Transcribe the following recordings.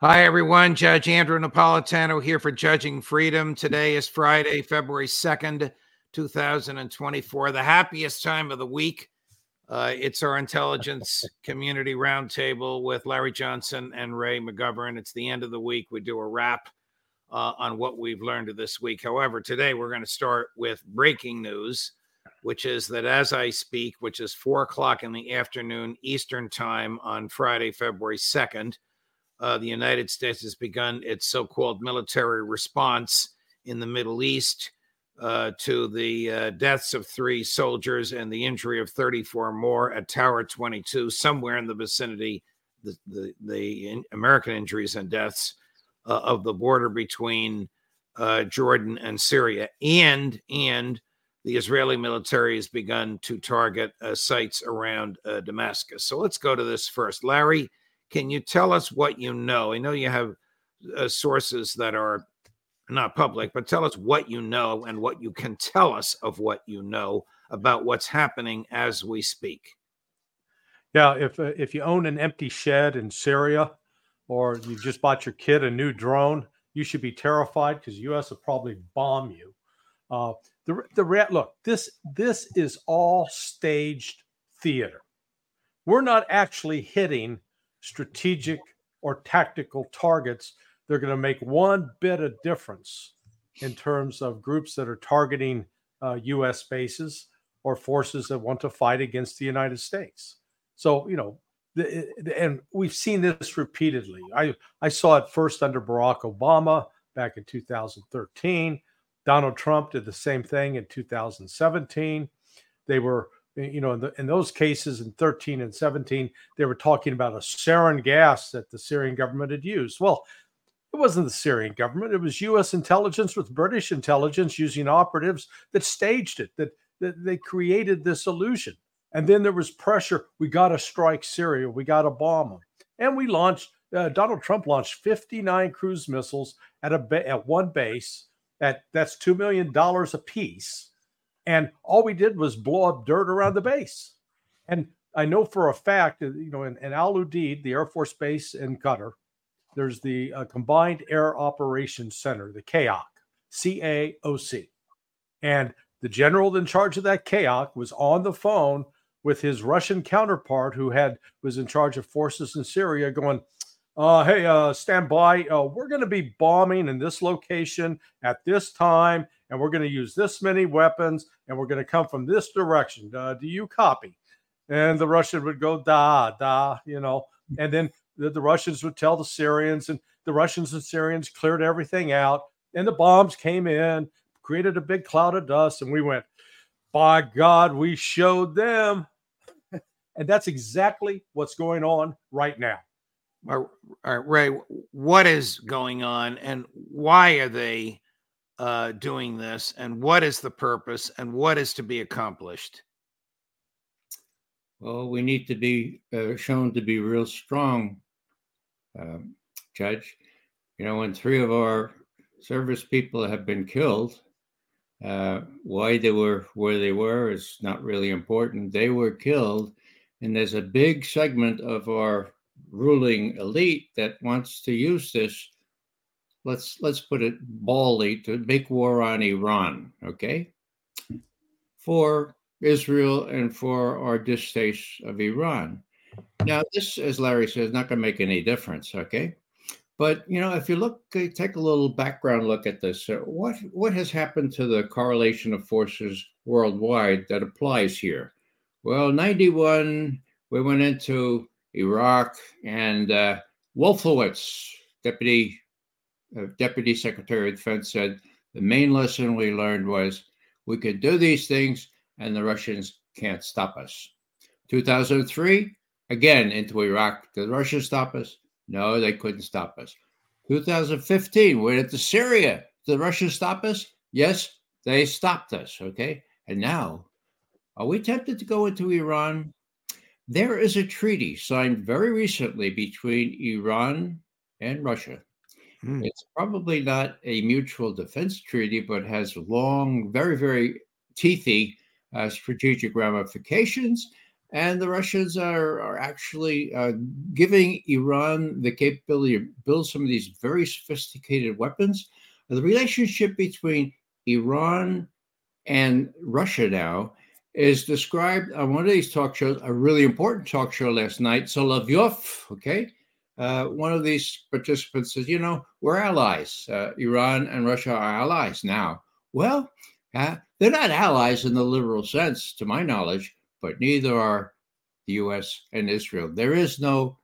Hi, everyone. Judge Andrew Napolitano here for Judging Freedom. Today is Friday, February 2nd, 2024, the happiest time of the week. Uh, it's our intelligence community roundtable with Larry Johnson and Ray McGovern. It's the end of the week. We do a wrap uh, on what we've learned this week. However, today we're going to start with breaking news, which is that as I speak, which is four o'clock in the afternoon Eastern Time on Friday, February 2nd, uh, the United States has begun its so called military response in the Middle East uh, to the uh, deaths of three soldiers and the injury of 34 more at Tower 22, somewhere in the vicinity, the, the, the in American injuries and deaths uh, of the border between uh, Jordan and Syria. And, and, the Israeli military has begun to target uh, sites around Damascus. So let's go to this first. Larry, can you tell us what you know? I know you have uh, sources that are not public, but tell us what you know and what you can tell us of what you know about what's happening as we speak. Yeah, if uh, if you own an empty shed in Syria, or you just bought your kid a new drone, you should be terrified because U.S. will probably bomb you. Uh, the the look this this is all staged theater. We're not actually hitting strategic or tactical targets, they're going to make one bit of difference in terms of groups that are targeting uh, U.S. bases or forces that want to fight against the United States. So, you know, the, and we've seen this repeatedly. I, I saw it first under Barack Obama back in 2013. Donald Trump did the same thing in 2017. They were you know, in, the, in, those cases in 13 and 17, they were talking about a sarin gas that the Syrian government had used. Well, it wasn't the Syrian government; it was U.S. intelligence with British intelligence using operatives that staged it. That, that they created this illusion, and then there was pressure. We got to strike Syria. We got to bomb them, and we launched. Uh, Donald Trump launched 59 cruise missiles at a ba- at one base. At that's two million dollars a piece and all we did was blow up dirt around the base. And I know for a fact, you know, in, in Al Udeid, the Air Force Base in Qatar, there's the uh, Combined Air Operations Center, the CAOC, C A O C. And the general in charge of that CAOC was on the phone with his Russian counterpart who had was in charge of forces in Syria going, uh, hey, uh, stand by. Uh, we're going to be bombing in this location at this time, and we're going to use this many weapons, and we're going to come from this direction. Uh, do you copy? And the Russian would go, da, da, you know, and then the, the Russians would tell the Syrians, and the Russians and Syrians cleared everything out, and the bombs came in, created a big cloud of dust, and we went, by God, we showed them. and that's exactly what's going on right now. All right, Ray, what is going on and why are they uh, doing this and what is the purpose and what is to be accomplished? Well, we need to be uh, shown to be real strong, um, Judge. You know, when three of our service people have been killed, uh, why they were where they were is not really important. They were killed, and there's a big segment of our ruling elite that wants to use this let's let's put it baldly to make war on Iran, okay? For Israel and for our distaste of Iran. Now, this, as Larry says, is not going to make any difference, okay? But you know, if you look, uh, take a little background look at this. Uh, what what has happened to the correlation of forces worldwide that applies here? Well, ninety-one, we went into Iraq, and uh, Wolfowitz, deputy Uh, deputy secretary of defense, said the main lesson we learned was we could do these things, and the Russians can't stop us. 2003, again into Iraq. Did the Russians stop us? No, they couldn't stop us. 2015, we went into Syria. Did the Russians stop us? Yes, they stopped us. Okay. And now, are we tempted to go into Iran? There is a treaty signed very recently between Iran and Russia. Hmm. It's probably not a mutual defense treaty, but has long, very, very teethy uh, strategic ramifications and the Russians are, are actually uh, giving Iran the capability to build some of these very sophisticated weapons. The relationship between Iran and Russia now is described on one of these talk shows, a really important talk show last night. Solovyov, okay, uh, one of these participants says, you know, we're allies. Uh, Iran and Russia are allies now. Well, uh, they're not allies in the liberal sense, to my knowledge but neither are the U.S. and Israel. There is no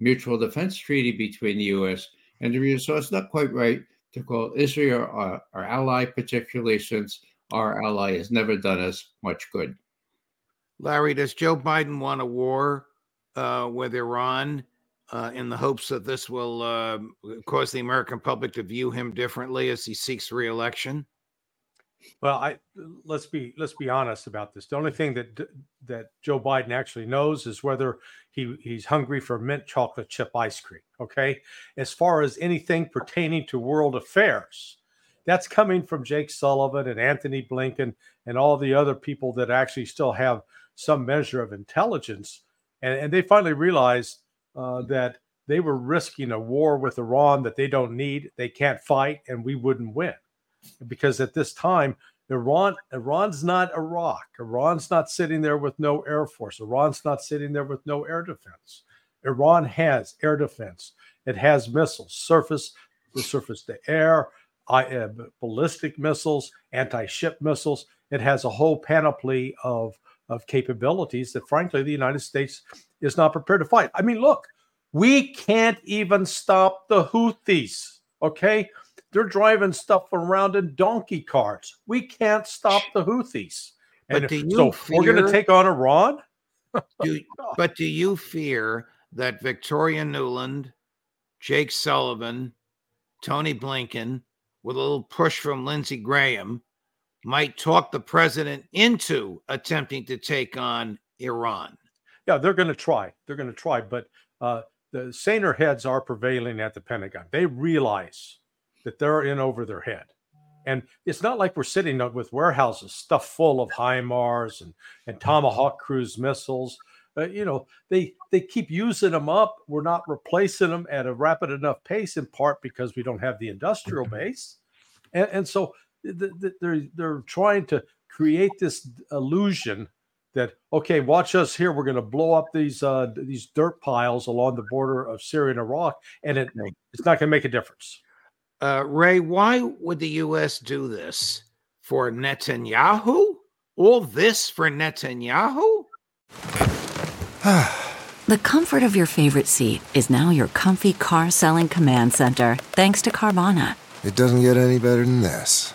mutual defense treaty between the U.S. and Israel, so it's not quite right to call Israel our, our ally, particularly since our ally has never done us much good. Larry, does Joe Biden want a war uh, with Iran uh, in the hopes that this will uh, cause the American public to view him differently as he seeks reelection? Well, I let's be let's be honest about this. The only thing that that Joe Biden actually knows is whether he he's hungry for mint chocolate chip ice cream. Okay, as far as anything pertaining to world affairs, that's coming from Jake Sullivan and Antony Blinken and all the other people that actually still have some measure of intelligence, and, and they finally realized uh, that they were risking a war with Iran that they don't need, they can't fight, and we wouldn't win because at this time, Iran, Iran's not Iraq. Iran's not sitting there with no air force. Iran's not sitting there with no air defense. Iran has air defense. It has missiles, surface, the surface to air, uh, ballistic missiles, anti-ship missiles. It has a whole panoply of of capabilities that, frankly, the United States is not prepared to fight. I mean, look, we can't even stop the Houthis. Okay, they're driving stuff around in donkey carts. We can't stop the Houthis. And do you so fear, we're going to take on Iran. do, but do you fear that Victoria Nuland, Jake Sullivan, Tony Blinken, with a little push from Lindsey Graham, might talk the president into attempting to take on Iran? Yeah, they're going to try. They're going to try. But uh, the saner heads are prevailing at the Pentagon. They realize that they're in over their head. And it's not like we're sitting with warehouses stuffed full of HIMARS and, and Tomahawk cruise missiles. Uh, you know, they they keep using them up. We're not replacing them at a rapid enough pace, in part because we don't have the industrial mm-hmm. base, and, and so th- th- they're they're trying to create this illusion that okay, watch us here. We're going to blow up these uh, these dirt piles along the border of Syria and Iraq, and it, it's not going to make a difference. Uh, Ray, why would the U.S. do this for Netanyahu? All this for Netanyahu? the comfort of your favorite seat is now your comfy car selling command center, thanks to Carvana. It doesn't get any better than this.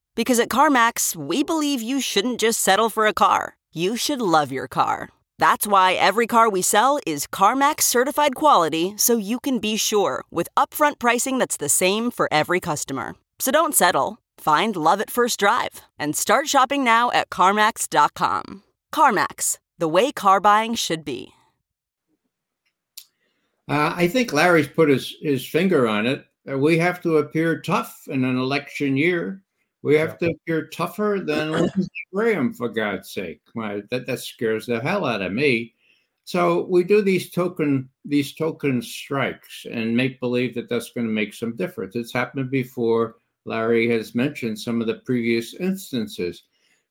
Because at CarMax, we believe you shouldn't just settle for a car, you should love your car. That's why every car we sell is CarMax certified quality so you can be sure with upfront pricing that's the same for every customer. So don't settle. Find love at first drive and start shopping now at CarMax.com. CarMax, the way car buying should be. Uh, I think Larry's put his, his finger on it. Uh, we have to appear tough in an election year. We have to appear tougher than Lindsey Graham, for God's sake. My, that, that scares the hell out of me. So we do these token these token strikes and make believe that that's going to make some difference. It's happened before. Larry has mentioned some of the previous instances.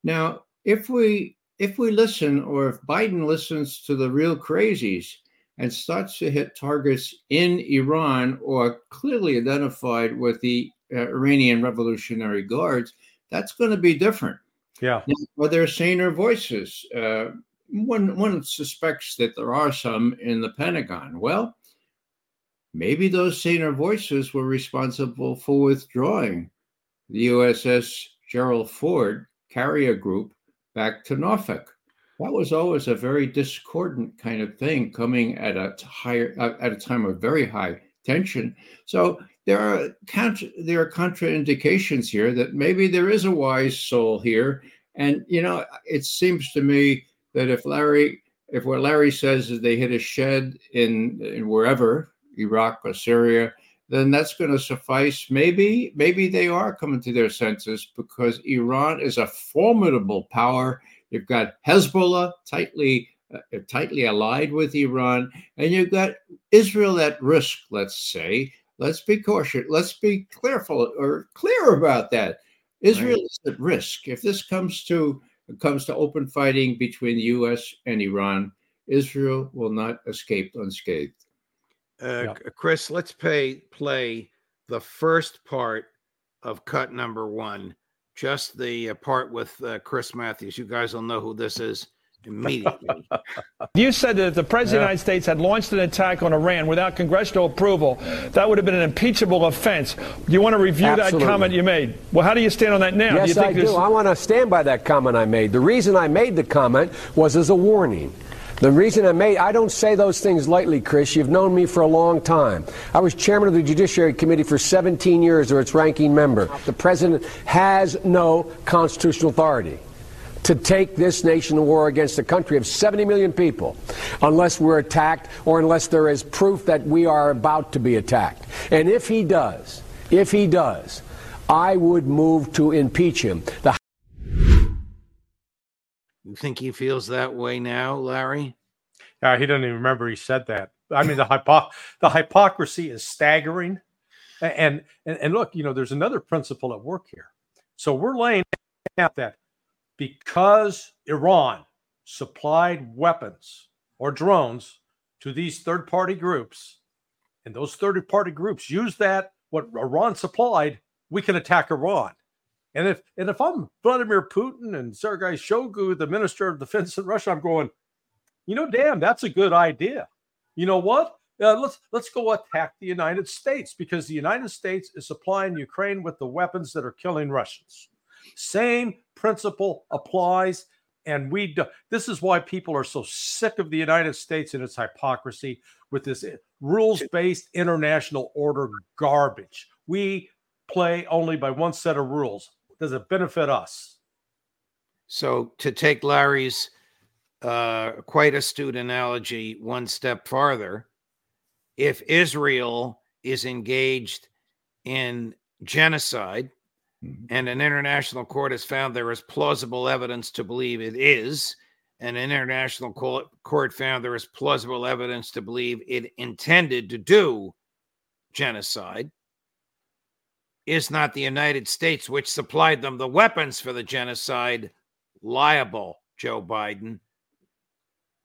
Now, if we if we listen, or if Biden listens to the real crazies and starts to hit targets in Iran or clearly identified with the uh, Iranian Revolutionary Guards, that's going to be different. Yeah. Now, are there saner voices? Uh, one one suspects that there are some in the Pentagon. Well, maybe those saner voices were responsible for withdrawing the USS Gerald Ford carrier group back to Norfolk. That was always a very discordant kind of thing coming at a higher at a time of very high tension. So there are there are contraindications here that maybe there is a wise soul here. And you know, it seems to me that if Larry, if what Larry says is they hit a shed in, in wherever Iraq or Syria, then that's going to suffice. Maybe, maybe they are coming to their senses because Iran is a formidable power. You've got Hezbollah tightly uh, tightly allied with Iran, and you've got Israel at risk. Let's say. Let's be cautious. Let's be careful or clear about that. Israel right. is at risk. If this comes to comes to open fighting between the U.S. and Iran, Israel will not escape unscathed. Uh, yeah. Chris, let's pay, play the first part of cut number one, just the uh, part with uh, Chris Matthews. You guys will know who this is immediately. you said that if the President yeah. of the United States had launched an attack on Iran without congressional approval, that would have been an impeachable offense. Do you want to review Absolutely. that comment you made? Well, how do you stand on that now? Yes, do I do. I want to stand by that comment I made. The reason I made the comment was as a warning. The reason I made, I don't say those things lightly, Chris. You've known me for a long time. I was chairman of the Judiciary Committee for 17 years, or its ranking member. The president has no constitutional authority to take this nation to war against a country of 70 million people unless we're attacked or unless there is proof that we are about to be attacked. And if he does, if he does, I would move to impeach him. The you think he feels that way now, Larry? Uh, he doesn't even remember he said that. I mean, the hypo- the hypocrisy is staggering. And, and and look, you know, there's another principle at work here. So we're laying out that because Iran supplied weapons or drones to these third party groups, and those third party groups use that, what Iran supplied, we can attack Iran. And if and if I'm Vladimir Putin and Sergei Shoigu, the minister of defense in Russia, I'm going, you know, damn, that's a good idea. You know what? Uh, let's let's go attack the United States because the United States is supplying Ukraine with the weapons that are killing Russians. Same principle applies. And we do, this is why people are so sick of the United States and its hypocrisy with this rules based international order garbage. We play only by one set of rules. Does it benefit us? So, to take Larry's uh, quite astute analogy one step farther, if Israel is engaged in genocide. And an international court has found there is plausible evidence to believe it is. And an international court found there is plausible evidence to believe it intended to do genocide. Is not the United States, which supplied them the weapons for the genocide, liable, Joe Biden?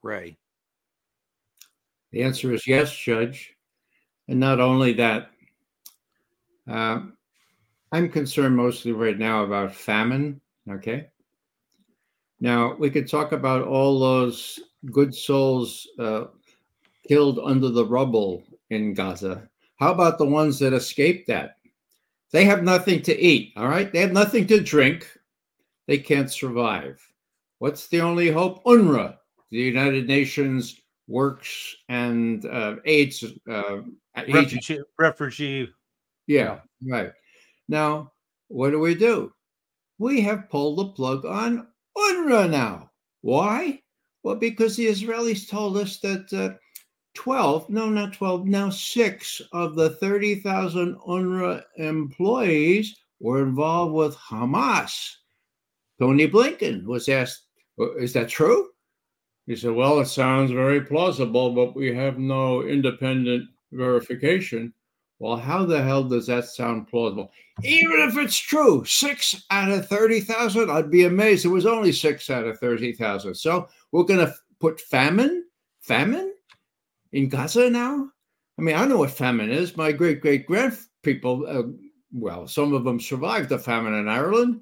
Ray. The answer is yes, Judge. And not only that, uh, I'm concerned mostly right now about famine. Okay. Now, we could talk about all those good souls uh, killed under the rubble in Gaza. How about the ones that escaped that? They have nothing to eat, all right? They have nothing to drink. They can't survive. What's the only hope? UNRWA, the United Nations Works and uh, AIDS uh, refugee, refugee. Yeah, right. Now, what do we do? We have pulled the plug on UNRWA now. Why? Well, because the Israelis told us that uh, 12, no, not 12, now six of the 30,000 UNRWA employees were involved with Hamas. Tony Blinken was asked, Is that true? He said, Well, it sounds very plausible, but we have no independent verification. Well, how the hell does that sound plausible? Even if it's true, six out of 30,000, I'd be amazed. It was only six out of 30,000. So we're going to put famine, famine in Gaza now? I mean, I know what famine is. My great great grandpeople, uh, well, some of them survived the famine in Ireland.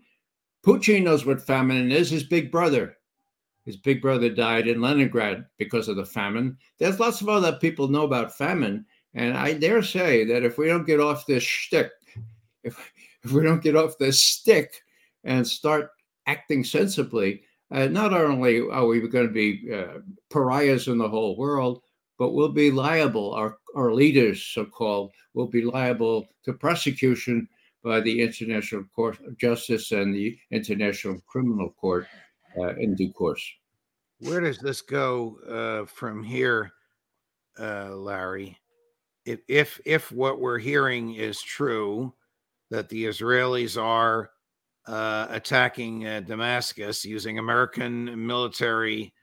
Putin knows what famine is. His big brother, his big brother died in Leningrad because of the famine. There's lots of other people know about famine, and I dare say that if we don't get off this shtick, if if we don't get off this stick and start acting sensibly, uh, not only are we going to be uh, pariahs in the whole world, but we'll be liable, our, our leaders, so called, will be liable to prosecution by the International Court of Justice and the International Criminal Court uh, in due course. Where does this go uh, from here, uh, Larry? If, if if what we're hearing is true, that the Israelis are uh, attacking uh, Damascus using American military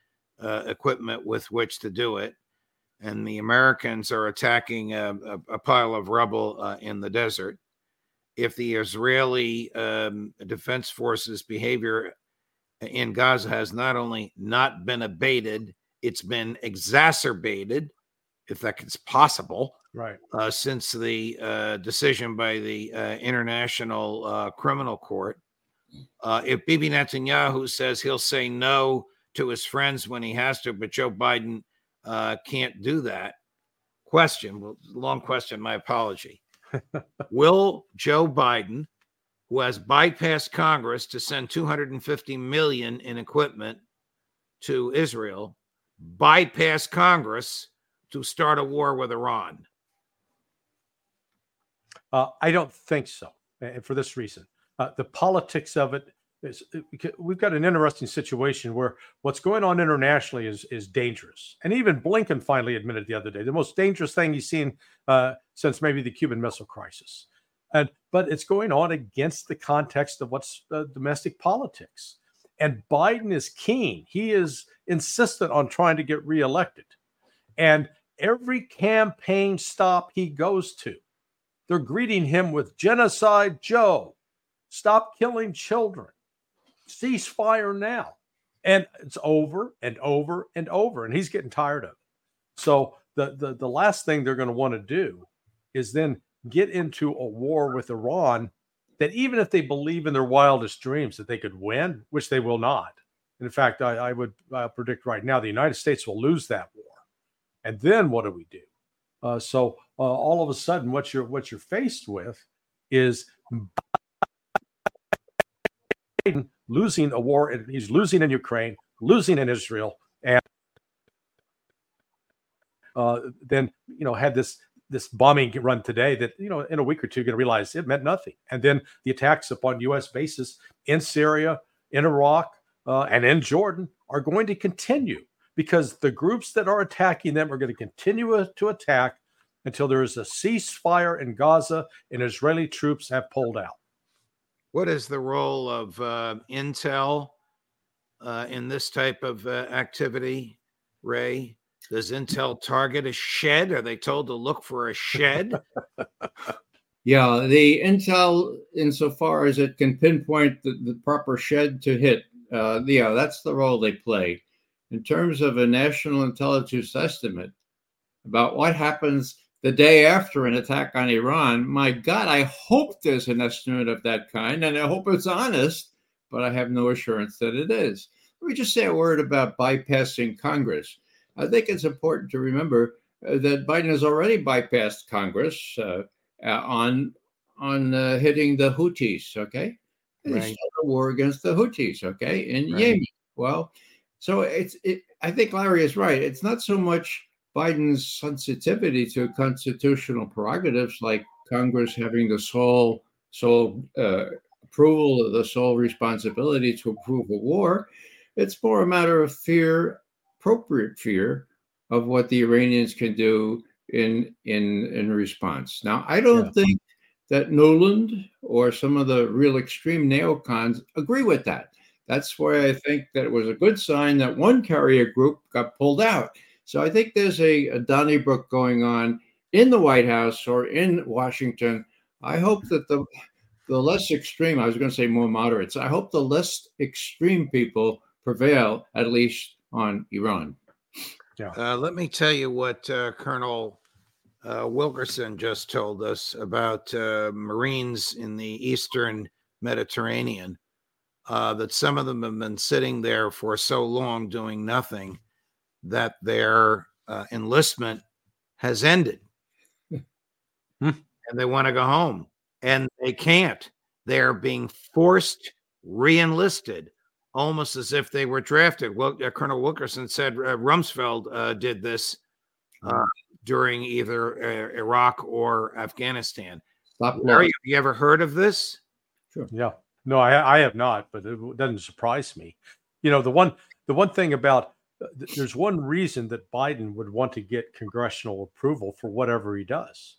uh, equipment with which to do it, and the Americans are attacking a, a, a pile of rubble uh, in the desert. If the Israeli um, Defense Forces behavior in Gaza has not only not been abated, it's been exacerbated, if that's possible, right? Uh, since the uh, decision by the uh, International uh, Criminal Court. Uh, if Bibi Netanyahu says he'll say no to his friends when he has to, but Joe Biden uh, can't do that. Question, long question, my apology. Will Joe Biden, who has bypassed Congress to send 250 million in equipment to Israel, bypass Congress to start a war with Iran? Uh, I don't think so, and for this reason. Uh, the politics of it is uh, we've got an interesting situation where what's going on internationally is is dangerous. And even Blinken finally admitted the other day the most dangerous thing he's seen uh, since maybe the Cuban Missile Crisis. And but it's going on against the context of what's uh, domestic politics. And Biden is keen. He is insistent on trying to get reelected. And every campaign stop he goes to, they're greeting him with genocide Joe. Stop killing children ceasefire now. And it's over and over and over. And he's getting tired of it. So the the, the last thing they're going to want to do is then get into a war with Iran that even if they believe in their wildest dreams that they could win, which they will not. in fact, I, I would uh, predict right now the United States will lose that war. And then what do we do? Uh, so uh, all of a sudden, what you're what you're faced with is Biden losing a war. And he's losing in Ukraine, losing in Israel, and uh, then you know had this this bombing run today that you know in a week or two you're going to realize it meant nothing. And then the attacks upon U.S. bases in Syria, in Iraq, uh, and in Jordan are going to continue because the groups that are attacking them are going to continue to attack until there is a ceasefire in Gaza and Israeli troops have pulled out. What is the role of uh, Intel uh, in this type of uh, activity, Ray? Does Intel target a shed? Are they told to look for a shed? yeah, the Intel, insofar as it can pinpoint the, the proper shed to hit, uh, yeah, that's the role they play. In terms of a national intelligence estimate about what happens the day after an attack on Iran. My God, I hope there's an estimate of that kind, and I hope it's honest, but I have no assurance that it is. Let me just say a word about bypassing Congress. I think it's important to remember uh, that Biden has already bypassed Congress uh, uh, on on uh, hitting the Houthis. Okay, right. started a war against the Houthis. Okay, in right. Yemen. Well, so it's it, I think Larry is right. It's not so much Biden's sensitivity to constitutional prerogatives, like Congress having the sole sole uh, approval the sole responsibility to approve a war. It's more a matter of fear, appropriate fear of what the Iranians can do in in in response. Now, I don't yeah. think that Nuland or some of the real extreme neocons agree with that. That's why I think that it was a good sign that one carrier group got pulled out. So I think there's a, a Donnybrook going on in the White House or in Washington. I hope that the the less extreme, I was going to say more moderates, I hope the less extreme people prevail, at least on Iran. Yeah. Uh, let me tell you what uh, Colonel uh, Wilkerson just told us about uh, Marines in the Eastern Mediterranean. Uh, that some of them have been sitting there for so long doing nothing that their uh, enlistment has ended. Hmm. And they want to go home and they can't. They're being forced re enlisted almost as if they were drafted. Well, uh, Colonel Wilkerson said uh, Rumsfeld uh, did this uh, during either uh, Iraq or Afghanistan. Larry, have you ever heard of this? Sure. Yeah. No, I, I have not, but it doesn't surprise me. You know, the one the one thing about uh, there's one reason that Biden would want to get congressional approval for whatever he does.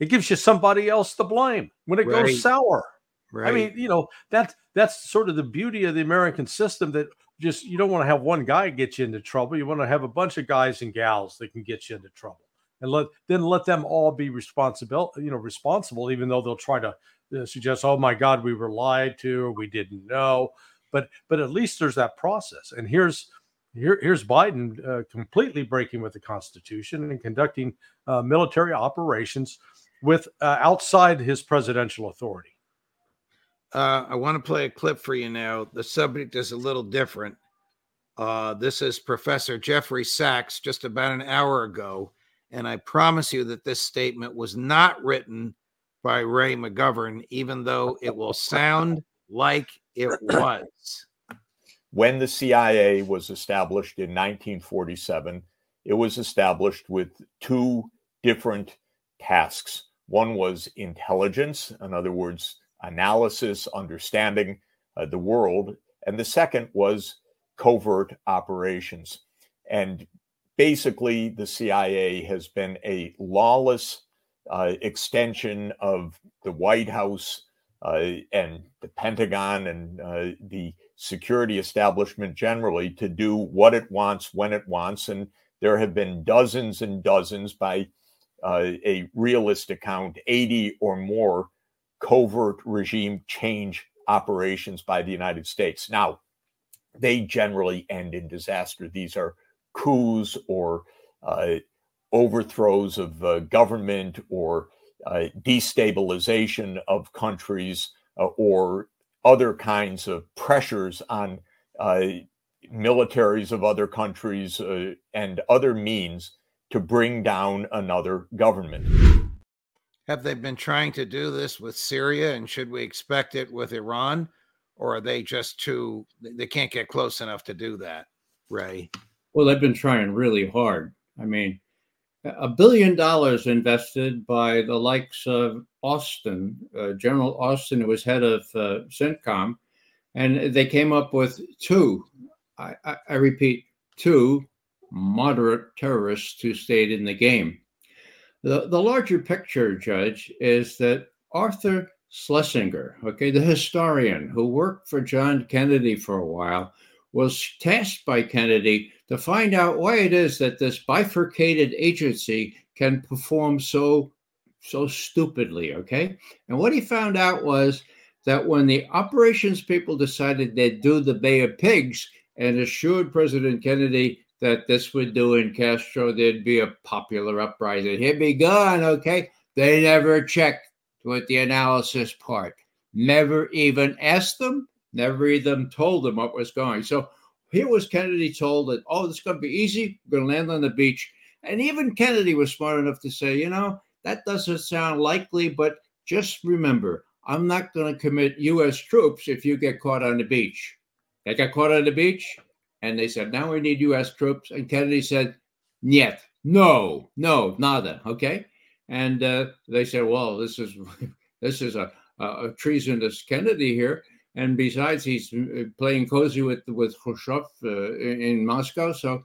It gives you somebody else to blame when it right. goes sour. Right. I mean, you know, that's that's sort of the beauty of the American system that just you don't want to have one guy get you into trouble. You want to have a bunch of guys and gals that can get you into trouble. And let then let them all be responsible, you know, responsible, even though they'll try to uh, suggest, oh my God, we were lied to or we didn't know. But but at least there's that process. And here's here, here's Biden uh, completely breaking with the Constitution and conducting uh, military operations with uh, outside his presidential authority. Uh, I want to play a clip for you now. The subject is a little different. This is Professor Jeffrey Sachs just about an hour ago. And I promise you that this statement was not written by Ray McGovern, even though it will sound like it was. When the CIA was established in 1947, it was established with two different tasks. One was intelligence, in other words, analysis, understanding uh, the world. And the second was covert operations. And basically, the CIA has been a lawless uh, extension of the White House uh, and the Pentagon and uh, the security establishment generally to do what it wants when it wants. And there have been dozens and dozens, by uh, a realistic count, 80 or more covert regime change operations by the United States. Now, they generally end in disaster. These are coups or uh, overthrows of government or uh, destabilization of countries uh, or other kinds of pressures on militaries of other countries and other means to bring down another government. Have they been trying to do this with Syria, and should we expect it with Iran, or are they just too? They can't get close enough to do that, Ray. Well, they've been trying really hard. I mean, a billion dollars invested by the likes of Austin, uh, General Austin, who was head of uh, CENTCOM, and they came up with two. I, I, I repeat, two moderate terrorists who stayed in the game. The, the larger picture, Judge, is that Arthur Schlesinger, okay, the historian who worked for John Kennedy for a while, was tasked by Kennedy to find out why it is that this bifurcated agency can perform so so stupidly, okay? And what he found out was that when the operations people decided they'd do the Bay of Pigs and assured President Kennedy that this would do in Castro, there'd be a popular uprising. He'd be gone, okay? They never checked with the analysis part. Never even asked them, never even told them what was going. So here was Kennedy told that, oh, this is going to be easy. We're going to land on the beach. And even Kennedy was smart enough to say, you know, that doesn't sound likely, but just remember, I'm not going to commit U.S. troops if you get caught on the beach. They got caught on the beach and they said, now we need U.S. troops. And Kennedy said, Niet, no, no, nada. Okay. And uh, they said, well, this is this is a, uh, treasonous Kennedy here. And besides, he's uh, playing cozy with with Khrushchev uh, in Moscow. So,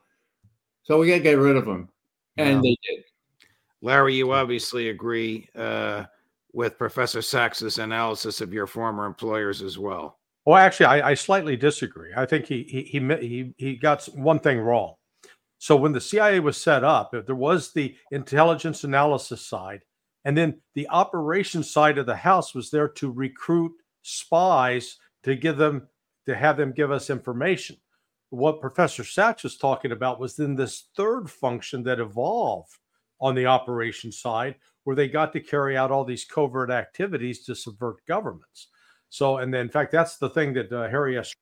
so we got to get rid of him, and they did. Larry, you obviously agree uh, with Professor Sachs's analysis of your former employers as well. Well, actually, I, I slightly disagree. I think he he he he he got one thing wrong. So when the CIA was set up, there was the intelligence analysis side, and then the operations side of the house was there to recruit spies to give them to have them give us information. What Professor Sachs was talking about was then this third function that evolved on the operation side, where they got to carry out all these covert activities to subvert governments. So, and then, in fact, that's the thing that uh, Harry S.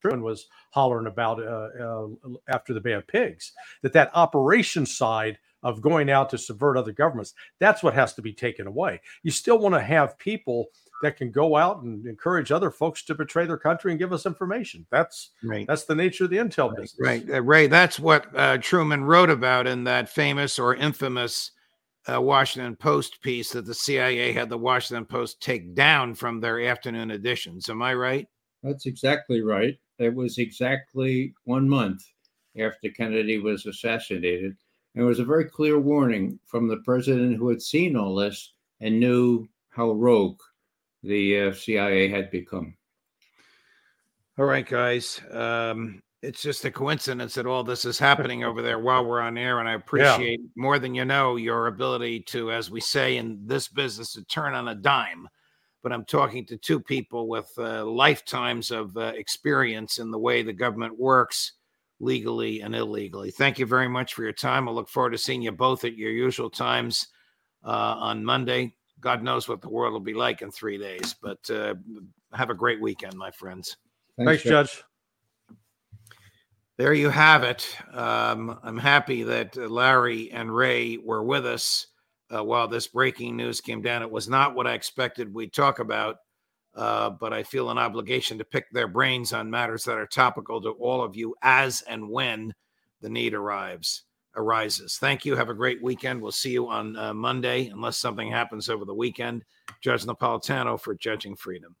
Truman was hollering about uh, uh, after the Bay of Pigs. That that operation side of going out to subvert other governments, that's what has to be taken away. You still want to have people that can go out and encourage other folks to betray their country and give us information. That's right. That's the nature of the intel right, business. Right, uh, Ray. That's what uh, Truman wrote about in that famous or infamous uh, Washington Post piece that the CIA had the Washington Post take down from their afternoon editions. Am I right? That's exactly right. It was exactly one month after Kennedy was assassinated. And it was a very clear warning from the president who had seen all this and knew how rogue the uh, CIA had become. All right, guys. Um, it's just a coincidence that all this is happening over there while we're on air. And I appreciate yeah. more than you know your ability to, as we say in this business, to turn on a dime. But I'm talking to two people with uh, lifetimes of uh, experience in the way the government works legally and illegally. Thank you very much for your time. I look forward to seeing you both at your usual times uh, on Monday. God knows what the world will be like in three days, but uh, have a great weekend, my friends. Thanks, Thanks Judge. There you have it. Um, I'm happy that Larry and Ray were with us uh, while this breaking news came down. It was not what I expected we'd talk about, uh, but I feel an obligation to pick their brains on matters that are topical to all of you as and when the need arrives arises. Thank you. Have a great weekend. We'll see you on uh, Monday, unless something happens over the weekend. Judge Napolitano for Judging Freedom.